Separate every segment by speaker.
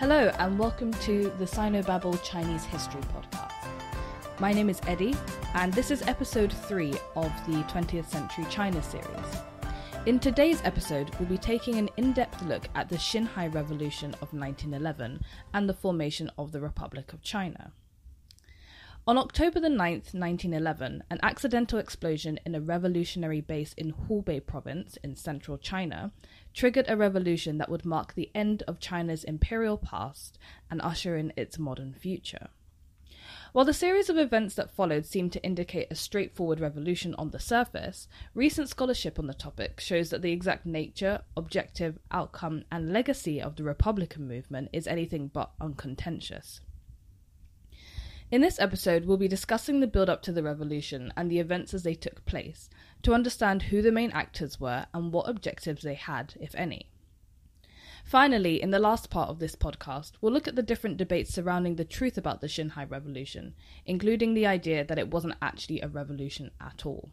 Speaker 1: Hello, and welcome to the Sinobabble Chinese History Podcast. My name is Eddie, and this is episode 3 of the 20th Century China series. In today's episode, we'll be taking an in depth look at the Xinhai Revolution of 1911 and the formation of the Republic of China. On October the 9th, 1911, an accidental explosion in a revolutionary base in Hubei province in central China triggered a revolution that would mark the end of China's imperial past and usher in its modern future. While the series of events that followed seemed to indicate a straightforward revolution on the surface, recent scholarship on the topic shows that the exact nature, objective, outcome, and legacy of the Republican movement is anything but uncontentious. In this episode, we'll be discussing the build up to the revolution and the events as they took place to understand who the main actors were and what objectives they had, if any. Finally, in the last part of this podcast, we'll look at the different debates surrounding the truth about the Xinhai Revolution, including the idea that it wasn't actually a revolution at all.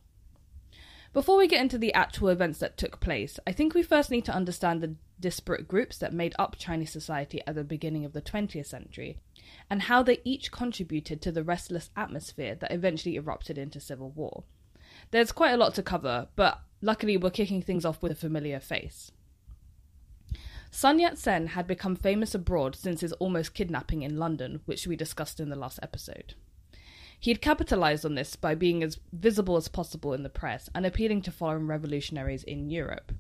Speaker 1: Before we get into the actual events that took place, I think we first need to understand the disparate groups that made up Chinese society at the beginning of the 20th century, and how they each contributed to the restless atmosphere that eventually erupted into civil war. There's quite a lot to cover, but luckily we're kicking things off with a familiar face. Sun Yat sen had become famous abroad since his almost kidnapping in London, which we discussed in the last episode. He had capitalized on this by being as visible as possible in the press and appealing to foreign revolutionaries in Europe.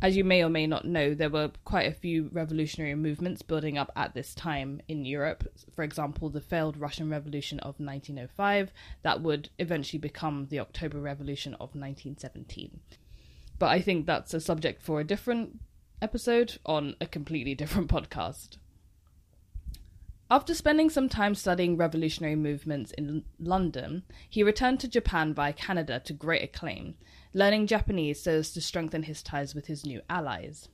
Speaker 1: As you may or may not know, there were quite a few revolutionary movements building up at this time in Europe. For example, the failed Russian Revolution of 1905, that would eventually become the October Revolution of 1917. But I think that's a subject for a different episode on a completely different podcast. After spending some time studying revolutionary movements in London, he returned to Japan via Canada to great acclaim, learning Japanese so as to strengthen his ties with his new allies.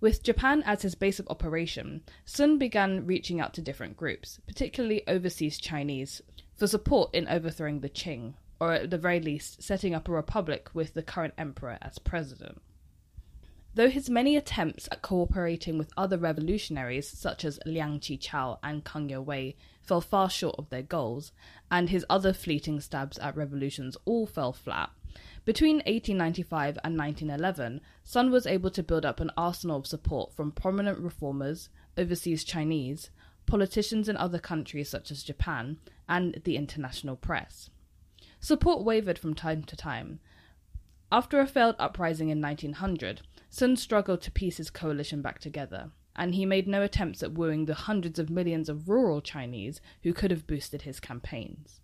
Speaker 1: With Japan as his base of operation, Sun began reaching out to different groups, particularly overseas Chinese, for support in overthrowing the Qing, or at the very least, setting up a republic with the current emperor as president. Though his many attempts at cooperating with other revolutionaries such as Liang Qichao and Kang Youwei fell far short of their goals, and his other fleeting stabs at revolutions all fell flat, between 1895 and 1911, Sun was able to build up an arsenal of support from prominent reformers, overseas Chinese, politicians in other countries such as Japan, and the international press. Support wavered from time to time. After a failed uprising in 1900, Sun struggled to piece his coalition back together, and he made no attempts at wooing the hundreds of millions of rural Chinese who could have boosted his campaigns.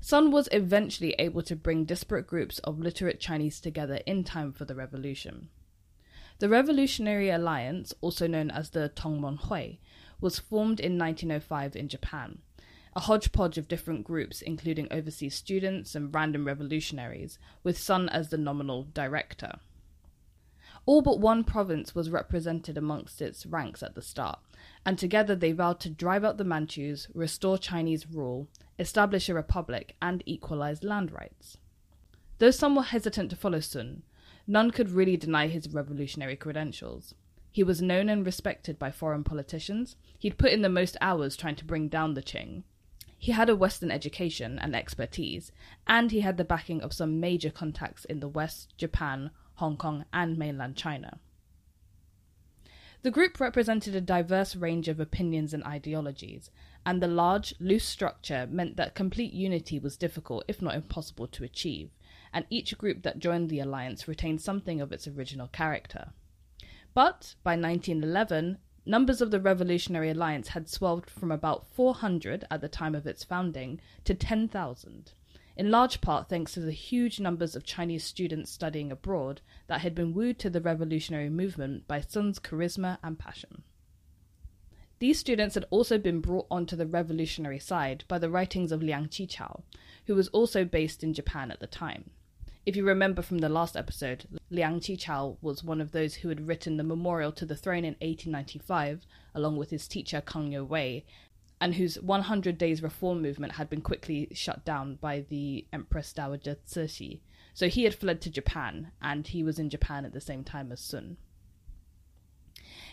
Speaker 1: Sun was eventually able to bring disparate groups of literate Chinese together in time for the revolution. The Revolutionary Alliance, also known as the Tongmenghui, was formed in 1905 in Japan, a hodgepodge of different groups, including overseas students and random revolutionaries, with Sun as the nominal director. All but one province was represented amongst its ranks at the start, and together they vowed to drive out the Manchus, restore Chinese rule, establish a republic, and equalize land rights. Though some were hesitant to follow Sun, none could really deny his revolutionary credentials. He was known and respected by foreign politicians. He'd put in the most hours trying to bring down the Qing. He had a Western education and expertise, and he had the backing of some major contacts in the West, Japan, Hong Kong, and mainland China. The group represented a diverse range of opinions and ideologies, and the large, loose structure meant that complete unity was difficult, if not impossible, to achieve, and each group that joined the alliance retained something of its original character. But by 1911, numbers of the Revolutionary Alliance had swelled from about 400 at the time of its founding to 10,000 in large part thanks to the huge numbers of Chinese students studying abroad that had been wooed to the revolutionary movement by Sun's charisma and passion. These students had also been brought onto the revolutionary side by the writings of Liang Qichao, who was also based in Japan at the time. If you remember from the last episode, Liang Qichao was one of those who had written the memorial to the throne in 1895, along with his teacher Kang Youwei, and whose 100 Days Reform movement had been quickly shut down by the Empress Dowager Cixi. So he had fled to Japan, and he was in Japan at the same time as Sun.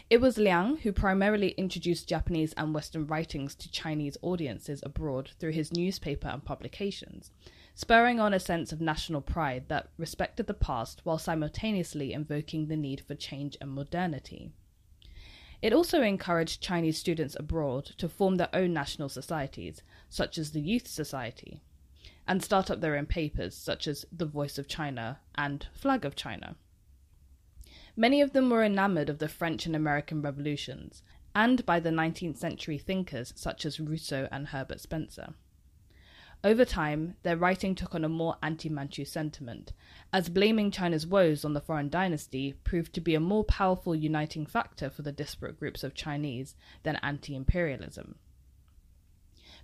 Speaker 1: It was Liang who primarily introduced Japanese and Western writings to Chinese audiences abroad through his newspaper and publications, spurring on a sense of national pride that respected the past while simultaneously invoking the need for change and modernity. It also encouraged Chinese students abroad to form their own national societies, such as the Youth Society, and start up their own papers, such as The Voice of China and Flag of China. Many of them were enamored of the French and American revolutions, and by the 19th century thinkers such as Rousseau and Herbert Spencer. Over time, their writing took on a more anti Manchu sentiment, as blaming China's woes on the foreign dynasty proved to be a more powerful uniting factor for the disparate groups of Chinese than anti imperialism.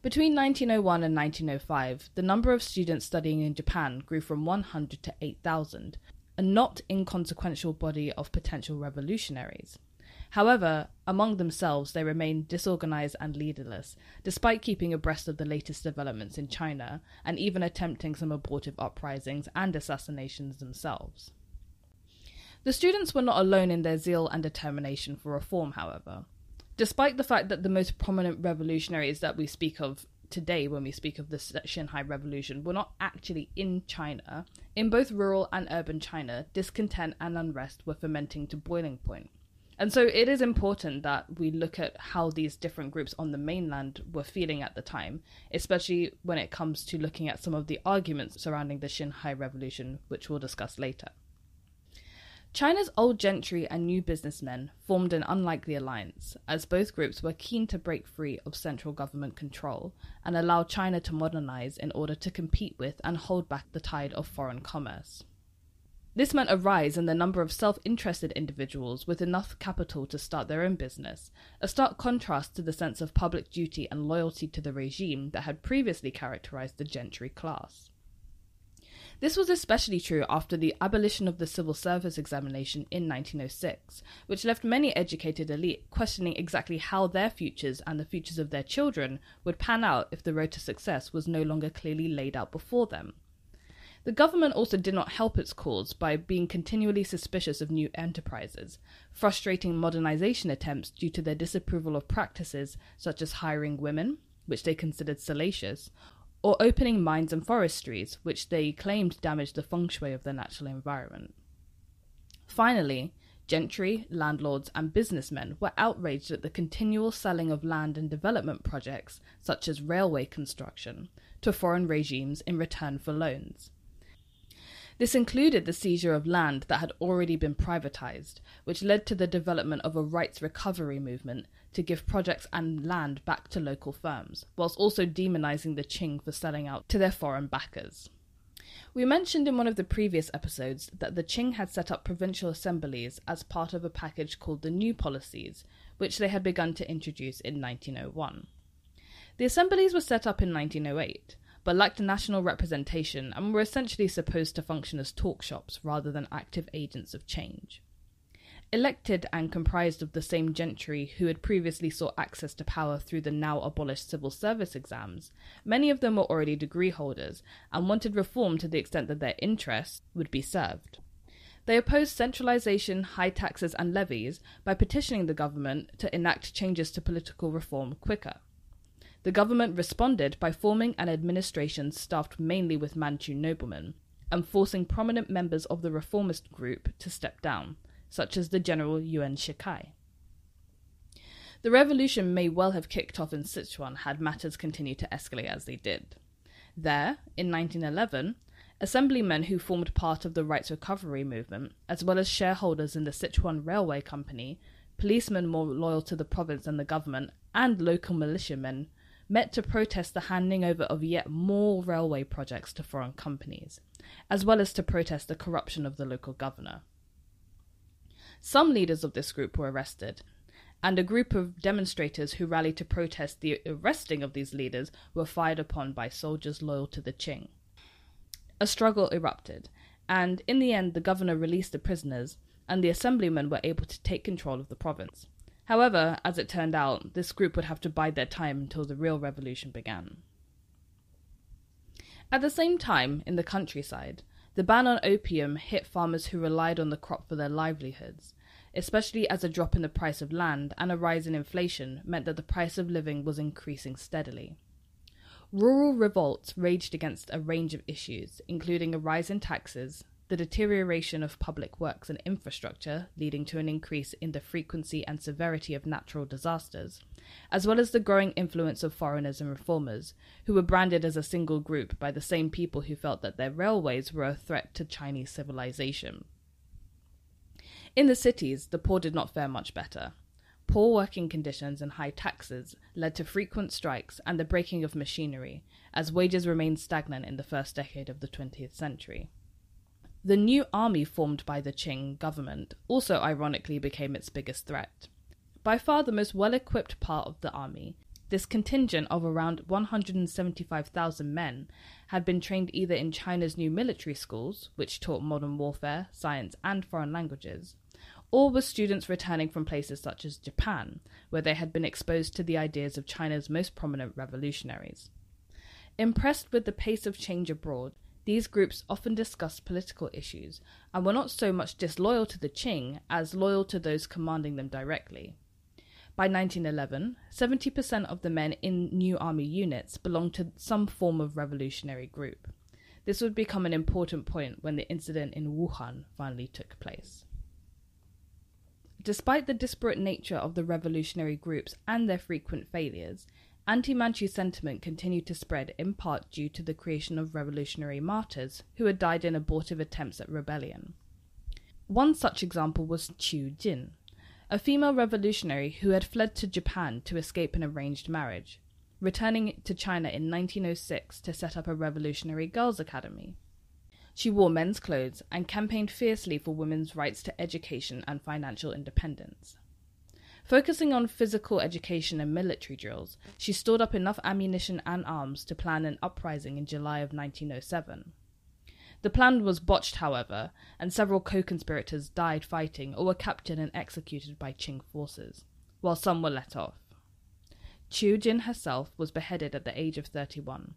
Speaker 1: Between 1901 and 1905, the number of students studying in Japan grew from 100 to 8,000, a not inconsequential body of potential revolutionaries. However, among themselves, they remained disorganized and leaderless, despite keeping abreast of the latest developments in China and even attempting some abortive uprisings and assassinations themselves. The students were not alone in their zeal and determination for reform, however. Despite the fact that the most prominent revolutionaries that we speak of today when we speak of the Xinhai Revolution were not actually in China, in both rural and urban China, discontent and unrest were fermenting to boiling point. And so it is important that we look at how these different groups on the mainland were feeling at the time, especially when it comes to looking at some of the arguments surrounding the Xinhai Revolution, which we'll discuss later. China's old gentry and new businessmen formed an unlikely alliance, as both groups were keen to break free of central government control and allow China to modernize in order to compete with and hold back the tide of foreign commerce. This meant a rise in the number of self interested individuals with enough capital to start their own business, a stark contrast to the sense of public duty and loyalty to the regime that had previously characterized the gentry class. This was especially true after the abolition of the civil service examination in 1906, which left many educated elite questioning exactly how their futures and the futures of their children would pan out if the road to success was no longer clearly laid out before them. The government also did not help its cause by being continually suspicious of new enterprises, frustrating modernization attempts due to their disapproval of practices such as hiring women, which they considered salacious, or opening mines and forestries, which they claimed damaged the feng shui of the natural environment. Finally, gentry, landlords, and businessmen were outraged at the continual selling of land and development projects, such as railway construction, to foreign regimes in return for loans. This included the seizure of land that had already been privatized, which led to the development of a rights recovery movement to give projects and land back to local firms, whilst also demonizing the Qing for selling out to their foreign backers. We mentioned in one of the previous episodes that the Qing had set up provincial assemblies as part of a package called the New Policies, which they had begun to introduce in 1901. The assemblies were set up in 1908, but lacked national representation and were essentially supposed to function as talk shops rather than active agents of change. Elected and comprised of the same gentry who had previously sought access to power through the now abolished civil service exams, many of them were already degree holders and wanted reform to the extent that their interests would be served. They opposed centralization, high taxes, and levies by petitioning the government to enact changes to political reform quicker. The government responded by forming an administration staffed mainly with Manchu noblemen and forcing prominent members of the reformist group to step down, such as the general Yuan Shikai. The revolution may well have kicked off in Sichuan had matters continued to escalate as they did. There, in 1911, assemblymen who formed part of the rights recovery movement, as well as shareholders in the Sichuan Railway Company, policemen more loyal to the province than the government, and local militiamen met to protest the handing over of yet more railway projects to foreign companies, as well as to protest the corruption of the local governor. Some leaders of this group were arrested, and a group of demonstrators who rallied to protest the arresting of these leaders were fired upon by soldiers loyal to the Qing. A struggle erupted, and in the end, the governor released the prisoners, and the assemblymen were able to take control of the province. However, as it turned out, this group would have to bide their time until the real revolution began. At the same time, in the countryside, the ban on opium hit farmers who relied on the crop for their livelihoods, especially as a drop in the price of land and a rise in inflation meant that the price of living was increasing steadily. Rural revolts raged against a range of issues, including a rise in taxes, the deterioration of public works and infrastructure, leading to an increase in the frequency and severity of natural disasters, as well as the growing influence of foreigners and reformers, who were branded as a single group by the same people who felt that their railways were a threat to Chinese civilization. In the cities, the poor did not fare much better. Poor working conditions and high taxes led to frequent strikes and the breaking of machinery, as wages remained stagnant in the first decade of the 20th century. The new army formed by the Qing government also ironically became its biggest threat. By far the most well equipped part of the army, this contingent of around 175,000 men had been trained either in China's new military schools, which taught modern warfare, science, and foreign languages, or were students returning from places such as Japan, where they had been exposed to the ideas of China's most prominent revolutionaries. Impressed with the pace of change abroad, these groups often discussed political issues and were not so much disloyal to the Qing as loyal to those commanding them directly. By 1911, 70% of the men in new army units belonged to some form of revolutionary group. This would become an important point when the incident in Wuhan finally took place. Despite the disparate nature of the revolutionary groups and their frequent failures, Anti Manchu sentiment continued to spread in part due to the creation of revolutionary martyrs who had died in abortive attempts at rebellion. One such example was Qiu Jin, a female revolutionary who had fled to Japan to escape an arranged marriage, returning to China in 1906 to set up a revolutionary girls' academy. She wore men's clothes and campaigned fiercely for women's rights to education and financial independence. Focusing on physical education and military drills, she stored up enough ammunition and arms to plan an uprising in July of 1907. The plan was botched, however, and several co conspirators died fighting or were captured and executed by Qing forces, while some were let off. Qiu Jin herself was beheaded at the age of 31,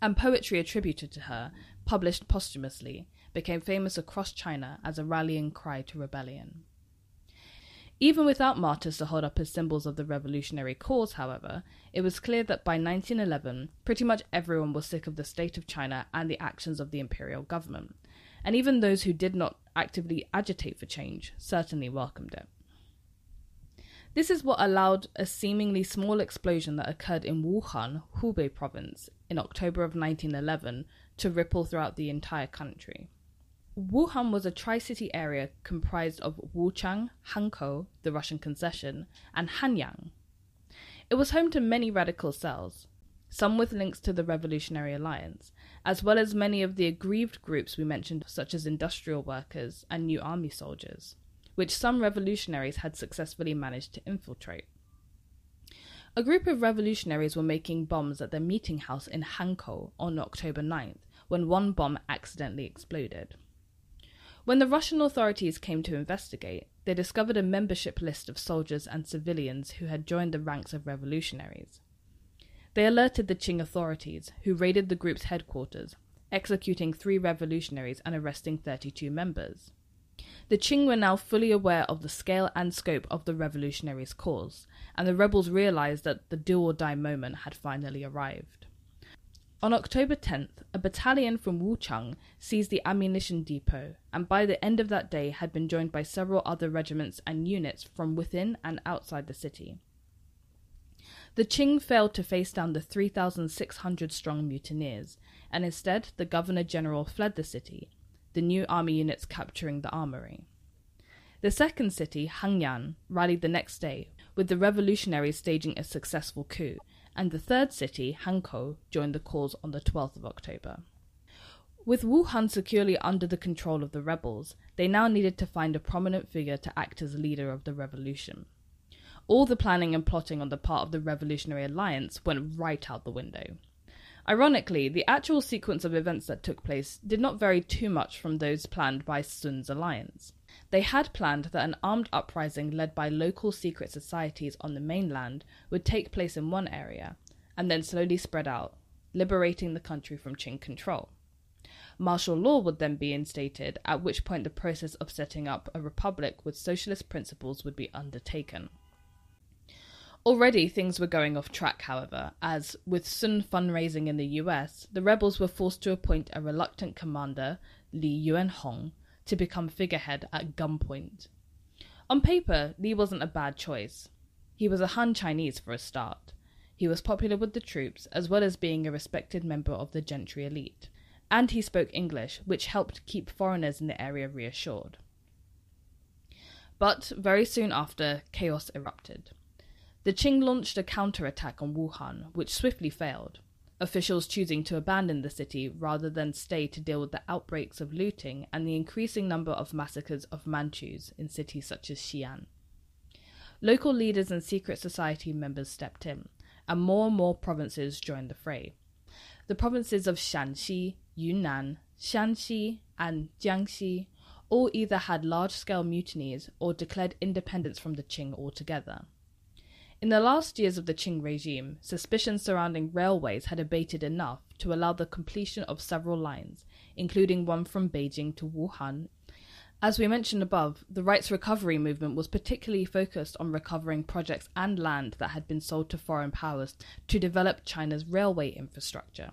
Speaker 1: and poetry attributed to her, published posthumously, became famous across China as a rallying cry to rebellion. Even without martyrs to hold up as symbols of the revolutionary cause, however, it was clear that by 1911, pretty much everyone was sick of the state of China and the actions of the imperial government, and even those who did not actively agitate for change certainly welcomed it. This is what allowed a seemingly small explosion that occurred in Wuhan, Hubei province, in October of 1911 to ripple throughout the entire country. Wuhan was a tri city area comprised of Wuchang, Hankou, the Russian concession, and Hanyang. It was home to many radical cells, some with links to the Revolutionary Alliance, as well as many of the aggrieved groups we mentioned, such as industrial workers and new army soldiers, which some revolutionaries had successfully managed to infiltrate. A group of revolutionaries were making bombs at their meeting house in Hankou on October 9th when one bomb accidentally exploded. When the Russian authorities came to investigate, they discovered a membership list of soldiers and civilians who had joined the ranks of revolutionaries. They alerted the Qing authorities, who raided the group's headquarters, executing three revolutionaries and arresting 32 members. The Qing were now fully aware of the scale and scope of the revolutionaries' cause, and the rebels realized that the do or die moment had finally arrived. On October 10th, a battalion from Wuchang seized the ammunition depot, and by the end of that day had been joined by several other regiments and units from within and outside the city. The Qing failed to face down the 3,600 strong mutineers, and instead the governor general fled the city, the new army units capturing the armory. The second city, Hanyang, rallied the next day, with the revolutionaries staging a successful coup and the third city, Hankou, joined the cause on the 12th of October. With Wuhan securely under the control of the rebels, they now needed to find a prominent figure to act as leader of the revolution. All the planning and plotting on the part of the Revolutionary Alliance went right out the window. Ironically, the actual sequence of events that took place did not vary too much from those planned by Sun's alliance. They had planned that an armed uprising led by local secret societies on the mainland would take place in one area and then slowly spread out, liberating the country from Qing control. Martial law would then be instated, at which point the process of setting up a republic with socialist principles would be undertaken. Already things were going off track, however, as, with Sun fundraising in the US, the rebels were forced to appoint a reluctant commander, Li Yuanhong, to become figurehead at gunpoint. On paper, Li wasn't a bad choice. He was a Han Chinese for a start. He was popular with the troops, as well as being a respected member of the gentry elite. And he spoke English, which helped keep foreigners in the area reassured. But very soon after, chaos erupted. The Qing launched a counterattack on Wuhan, which swiftly failed, officials choosing to abandon the city rather than stay to deal with the outbreaks of looting and the increasing number of massacres of Manchus in cities such as Xi'an. Local leaders and secret society members stepped in, and more and more provinces joined the fray. The provinces of Shanxi, Yunnan, Shanxi, and Jiangxi all either had large scale mutinies or declared independence from the Qing altogether. In the last years of the Qing regime, suspicions surrounding railways had abated enough to allow the completion of several lines, including one from Beijing to Wuhan. As we mentioned above, the rights recovery movement was particularly focused on recovering projects and land that had been sold to foreign powers to develop China's railway infrastructure.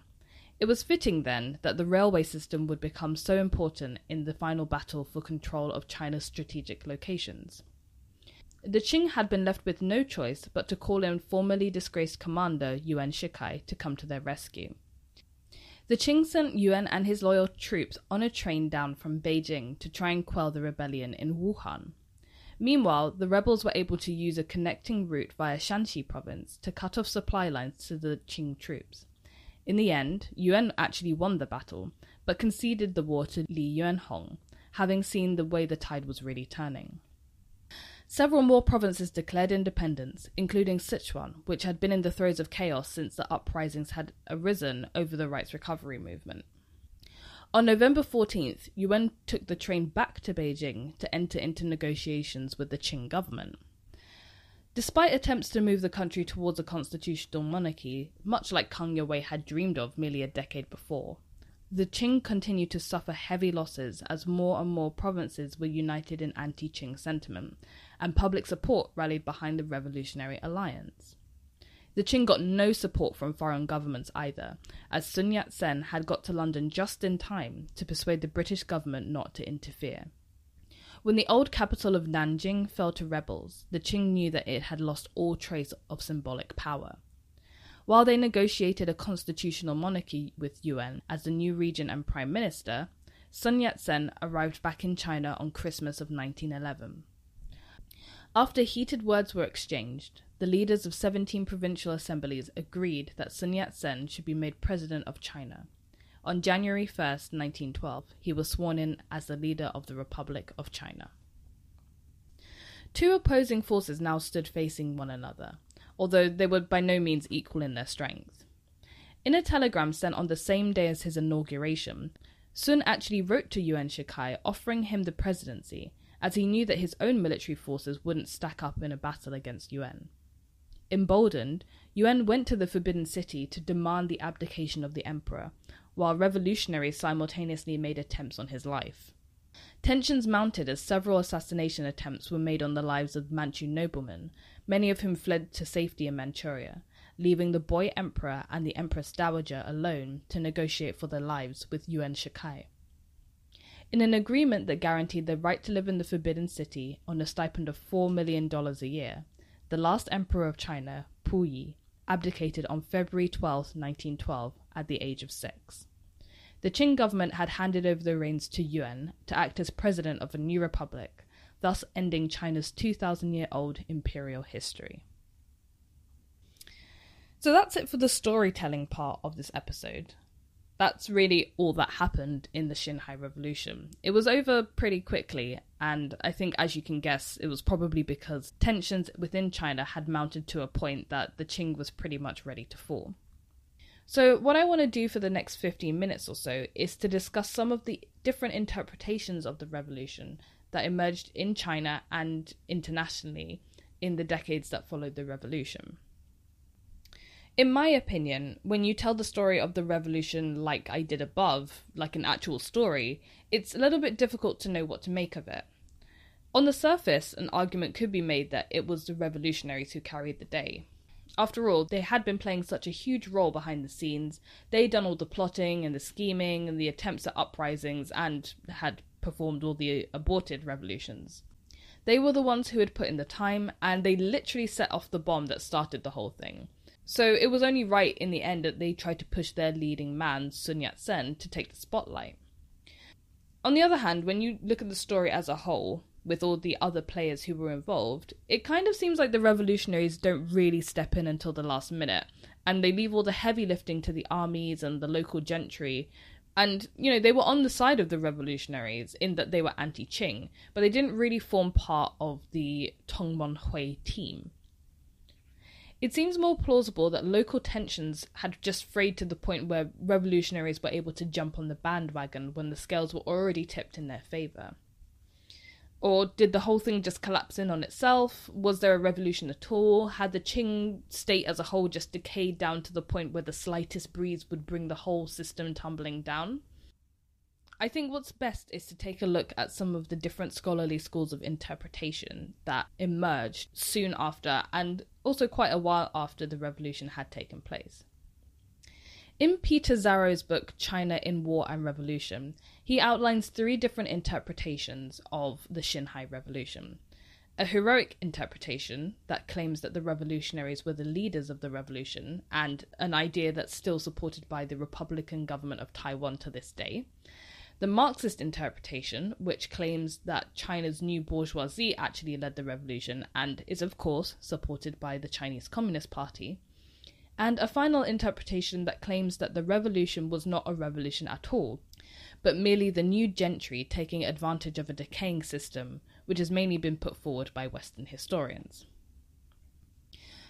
Speaker 1: It was fitting then that the railway system would become so important in the final battle for control of China's strategic locations. The Qing had been left with no choice but to call in formerly disgraced commander Yuan Shikai to come to their rescue. The Qing sent Yuan and his loyal troops on a train down from Beijing to try and quell the rebellion in Wuhan. Meanwhile, the rebels were able to use a connecting route via Shanxi province to cut off supply lines to the Qing troops. In the end, Yuan actually won the battle, but conceded the war to Li Yuanhong, having seen the way the tide was really turning. Several more provinces declared independence, including Sichuan, which had been in the throes of chaos since the uprisings had arisen over the rights recovery movement. On November 14th, Yuan took the train back to Beijing to enter into negotiations with the Qing government. Despite attempts to move the country towards a constitutional monarchy, much like Kang Youwei had dreamed of merely a decade before, the Qing continued to suffer heavy losses as more and more provinces were united in anti Qing sentiment, and public support rallied behind the Revolutionary Alliance. The Qing got no support from foreign governments either, as Sun Yat sen had got to London just in time to persuade the British government not to interfere. When the old capital of Nanjing fell to rebels, the Qing knew that it had lost all trace of symbolic power. While they negotiated a constitutional monarchy with Yuan as the new regent and prime minister, Sun Yat sen arrived back in China on Christmas of 1911. After heated words were exchanged, the leaders of 17 provincial assemblies agreed that Sun Yat sen should be made president of China. On January 1, 1912, he was sworn in as the leader of the Republic of China. Two opposing forces now stood facing one another although they were by no means equal in their strength. In a telegram sent on the same day as his inauguration, Sun actually wrote to Yuan Shikai offering him the presidency, as he knew that his own military forces wouldn't stack up in a battle against Yuan. Emboldened, Yuan went to the Forbidden City to demand the abdication of the emperor, while revolutionaries simultaneously made attempts on his life. Tensions mounted as several assassination attempts were made on the lives of Manchu noblemen, many of whom fled to safety in Manchuria, leaving the boy emperor and the empress dowager alone to negotiate for their lives with Yuan Shikai. In an agreement that guaranteed the right to live in the Forbidden City on a stipend of $4 million a year, the last emperor of China, Puyi, abdicated on February 12, 1912, at the age of six. The Qing government had handed over the reins to Yuan to act as president of a new republic, thus ending China's 2,000 year old imperial history. So that's it for the storytelling part of this episode. That's really all that happened in the Xinhai Revolution. It was over pretty quickly, and I think, as you can guess, it was probably because tensions within China had mounted to a point that the Qing was pretty much ready to fall. So, what I want to do for the next 15 minutes or so is to discuss some of the different interpretations of the revolution that emerged in China and internationally in the decades that followed the revolution. In my opinion, when you tell the story of the revolution like I did above, like an actual story, it's a little bit difficult to know what to make of it. On the surface, an argument could be made that it was the revolutionaries who carried the day. After all, they had been playing such a huge role behind the scenes. They'd done all the plotting and the scheming and the attempts at uprisings and had performed all the aborted revolutions. They were the ones who had put in the time, and they literally set off the bomb that started the whole thing. So it was only right in the end that they tried to push their leading man, Sun Yat sen, to take the spotlight. On the other hand, when you look at the story as a whole, with all the other players who were involved, it kind of seems like the revolutionaries don't really step in until the last minute, and they leave all the heavy lifting to the armies and the local gentry. And, you know, they were on the side of the revolutionaries in that they were anti Qing, but they didn't really form part of the Tongmenghui team. It seems more plausible that local tensions had just frayed to the point where revolutionaries were able to jump on the bandwagon when the scales were already tipped in their favour. Or did the whole thing just collapse in on itself? Was there a revolution at all? Had the Qing state as a whole just decayed down to the point where the slightest breeze would bring the whole system tumbling down? I think what's best is to take a look at some of the different scholarly schools of interpretation that emerged soon after and also quite a while after the revolution had taken place. In Peter Zarrow's book China in War and Revolution, he outlines three different interpretations of the Xinhai Revolution. A heroic interpretation that claims that the revolutionaries were the leaders of the revolution, and an idea that's still supported by the Republican government of Taiwan to this day the Marxist interpretation, which claims that China's new bourgeoisie actually led the revolution and is, of course, supported by the Chinese Communist Party, and a final interpretation that claims that the revolution was not a revolution at all, but merely the new gentry taking advantage of a decaying system, which has mainly been put forward by Western historians.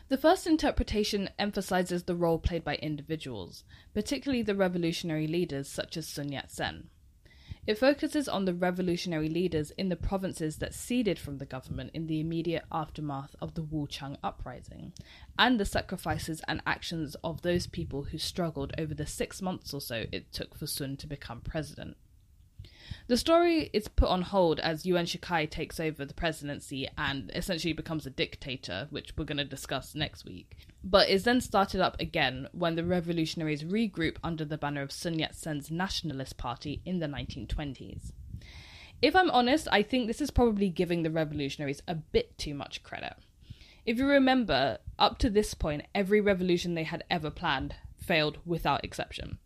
Speaker 1: The first interpretation emphasizes the role played by individuals, particularly the revolutionary leaders such as Sun Yat sen. It focuses on the revolutionary leaders in the provinces that ceded from the government in the immediate aftermath of the Wuchang uprising, and the sacrifices and actions of those people who struggled over the six months or so it took for Sun to become president. The story is put on hold as Yuan Shikai takes over the presidency and essentially becomes a dictator, which we're going to discuss next week, but is then started up again when the revolutionaries regroup under the banner of Sun Yat sen's Nationalist Party in the 1920s. If I'm honest, I think this is probably giving the revolutionaries a bit too much credit. If you remember, up to this point, every revolution they had ever planned failed without exception.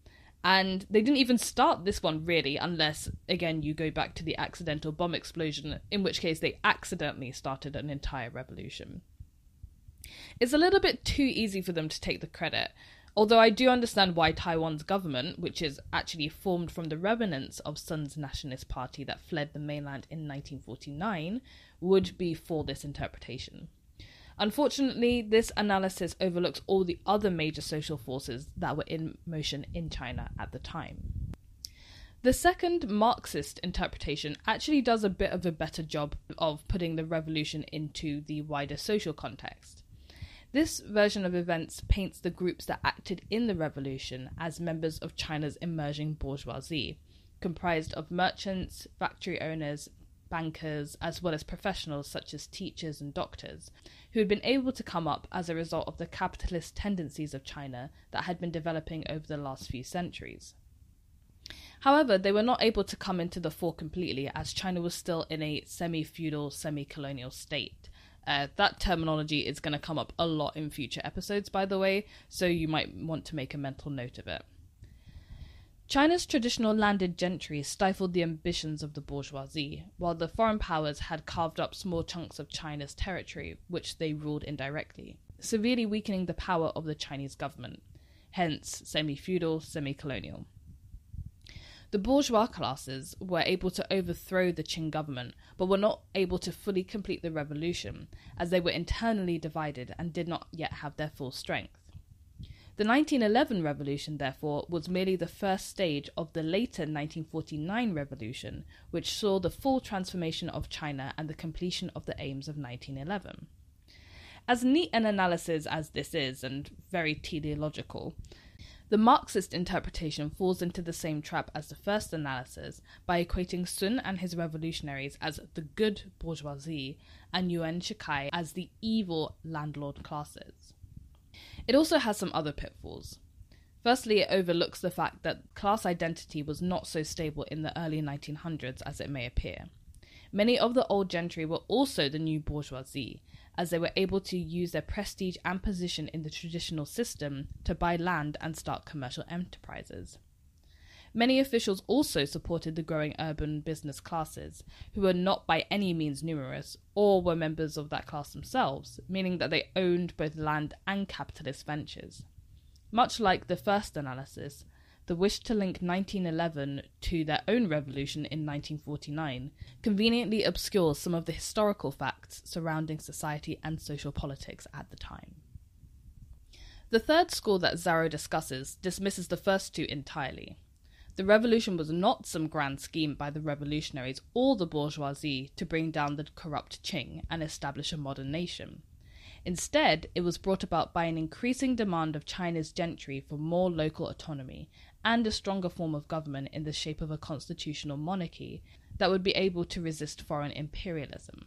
Speaker 1: And they didn't even start this one really, unless, again, you go back to the accidental bomb explosion, in which case they accidentally started an entire revolution. It's a little bit too easy for them to take the credit, although I do understand why Taiwan's government, which is actually formed from the remnants of Sun's Nationalist Party that fled the mainland in 1949, would be for this interpretation. Unfortunately, this analysis overlooks all the other major social forces that were in motion in China at the time. The second Marxist interpretation actually does a bit of a better job of putting the revolution into the wider social context. This version of events paints the groups that acted in the revolution as members of China's emerging bourgeoisie, comprised of merchants, factory owners, bankers, as well as professionals such as teachers and doctors, who had been able to come up as a result of the capitalist tendencies of China that had been developing over the last few centuries. However, they were not able to come into the fore completely as China was still in a semi feudal, semi colonial state. Uh, that terminology is going to come up a lot in future episodes, by the way, so you might want to make a mental note of it. China's traditional landed gentry stifled the ambitions of the bourgeoisie, while the foreign powers had carved up small chunks of China's territory, which they ruled indirectly, severely weakening the power of the Chinese government, hence semi feudal, semi colonial. The bourgeois classes were able to overthrow the Qing government, but were not able to fully complete the revolution, as they were internally divided and did not yet have their full strength. The 1911 revolution, therefore, was merely the first stage of the later 1949 revolution, which saw the full transformation of China and the completion of the aims of 1911. As neat an analysis as this is, and very teleological, the Marxist interpretation falls into the same trap as the first analysis by equating Sun and his revolutionaries as the good bourgeoisie and Yuan Shikai as the evil landlord classes. It also has some other pitfalls. Firstly, it overlooks the fact that class identity was not so stable in the early 1900s as it may appear. Many of the old gentry were also the new bourgeoisie, as they were able to use their prestige and position in the traditional system to buy land and start commercial enterprises. Many officials also supported the growing urban business classes, who were not by any means numerous, or were members of that class themselves, meaning that they owned both land and capitalist ventures. Much like the first analysis, the wish to link 1911 to their own revolution in 1949 conveniently obscures some of the historical facts surrounding society and social politics at the time. The third school that Zarrow discusses dismisses the first two entirely. The revolution was not some grand scheme by the revolutionaries or the bourgeoisie to bring down the corrupt Qing and establish a modern nation. Instead, it was brought about by an increasing demand of China's gentry for more local autonomy and a stronger form of government in the shape of a constitutional monarchy that would be able to resist foreign imperialism.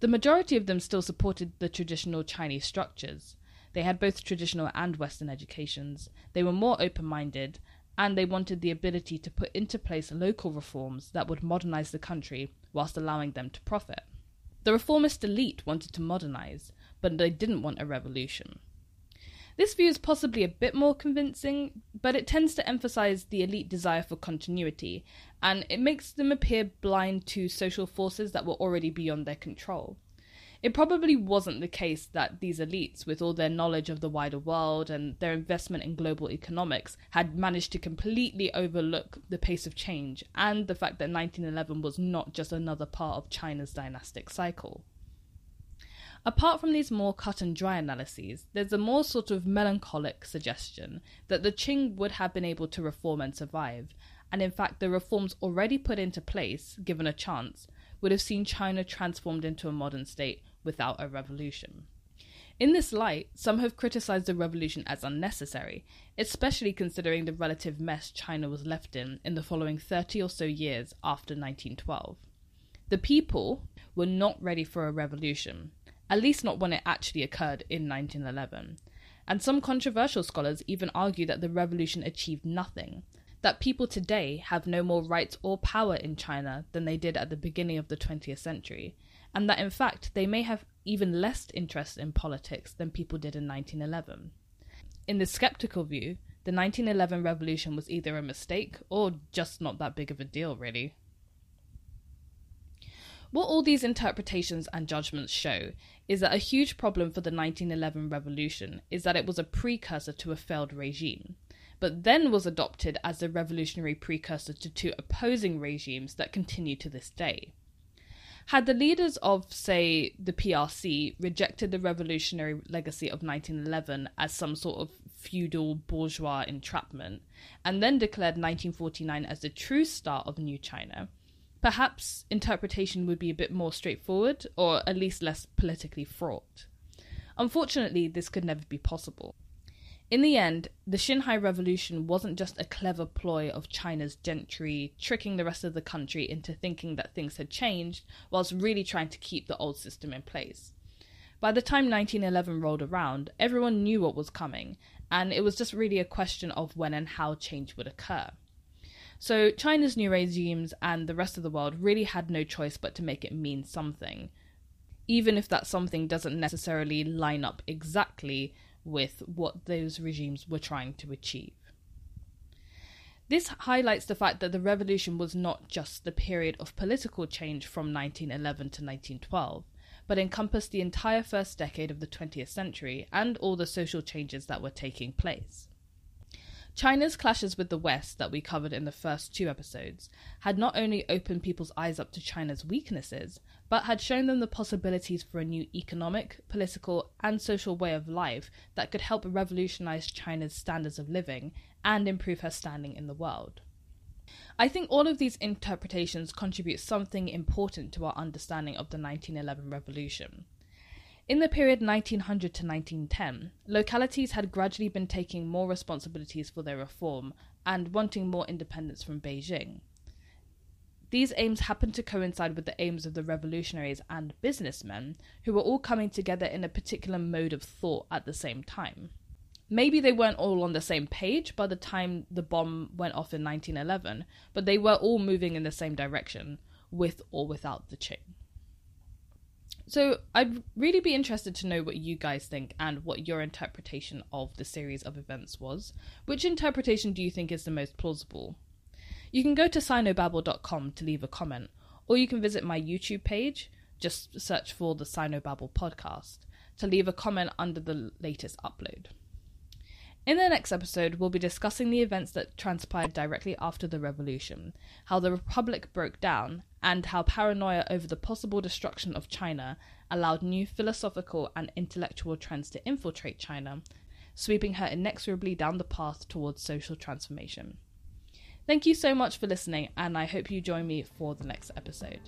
Speaker 1: The majority of them still supported the traditional Chinese structures. They had both traditional and Western educations. They were more open minded, and they wanted the ability to put into place local reforms that would modernize the country whilst allowing them to profit. The reformist elite wanted to modernize, but they didn't want a revolution. This view is possibly a bit more convincing, but it tends to emphasize the elite desire for continuity, and it makes them appear blind to social forces that were already beyond their control. It probably wasn't the case that these elites, with all their knowledge of the wider world and their investment in global economics, had managed to completely overlook the pace of change and the fact that 1911 was not just another part of China's dynastic cycle. Apart from these more cut and dry analyses, there's a more sort of melancholic suggestion that the Qing would have been able to reform and survive, and in fact, the reforms already put into place, given a chance, would have seen China transformed into a modern state without a revolution. In this light, some have criticized the revolution as unnecessary, especially considering the relative mess China was left in in the following 30 or so years after 1912. The people were not ready for a revolution, at least not when it actually occurred in 1911. And some controversial scholars even argue that the revolution achieved nothing, that people today have no more rights or power in China than they did at the beginning of the 20th century, and that in fact they may have even less interest in politics than people did in 1911. In the skeptical view, the 1911 revolution was either a mistake or just not that big of a deal, really. What all these interpretations and judgments show is that a huge problem for the 1911 revolution is that it was a precursor to a failed regime, but then was adopted as the revolutionary precursor to two opposing regimes that continue to this day. Had the leaders of, say, the PRC rejected the revolutionary legacy of 1911 as some sort of feudal bourgeois entrapment, and then declared 1949 as the true start of New China, perhaps interpretation would be a bit more straightforward, or at least less politically fraught. Unfortunately, this could never be possible. In the end, the Xinhai Revolution wasn't just a clever ploy of China's gentry tricking the rest of the country into thinking that things had changed, whilst really trying to keep the old system in place. By the time 1911 rolled around, everyone knew what was coming, and it was just really a question of when and how change would occur. So China's new regimes and the rest of the world really had no choice but to make it mean something, even if that something doesn't necessarily line up exactly with what those regimes were trying to achieve. This highlights the fact that the revolution was not just the period of political change from 1911 to 1912, but encompassed the entire first decade of the 20th century and all the social changes that were taking place. China's clashes with the West, that we covered in the first two episodes, had not only opened people's eyes up to China's weaknesses, but had shown them the possibilities for a new economic, political, and social way of life that could help revolutionize China's standards of living and improve her standing in the world. I think all of these interpretations contribute something important to our understanding of the 1911 revolution. In the period 1900 to 1910, localities had gradually been taking more responsibilities for their reform and wanting more independence from Beijing. These aims happened to coincide with the aims of the revolutionaries and businessmen, who were all coming together in a particular mode of thought at the same time. Maybe they weren't all on the same page by the time the bomb went off in 1911, but they were all moving in the same direction, with or without the Qing. So, I'd really be interested to know what you guys think and what your interpretation of the series of events was. Which interpretation do you think is the most plausible? You can go to sinobabble.com to leave a comment, or you can visit my YouTube page, just search for the Sinobabble podcast, to leave a comment under the latest upload. In the next episode, we'll be discussing the events that transpired directly after the revolution, how the Republic broke down, and how paranoia over the possible destruction of China allowed new philosophical and intellectual trends to infiltrate China, sweeping her inexorably down the path towards social transformation. Thank you so much for listening, and I hope you join me for the next episode.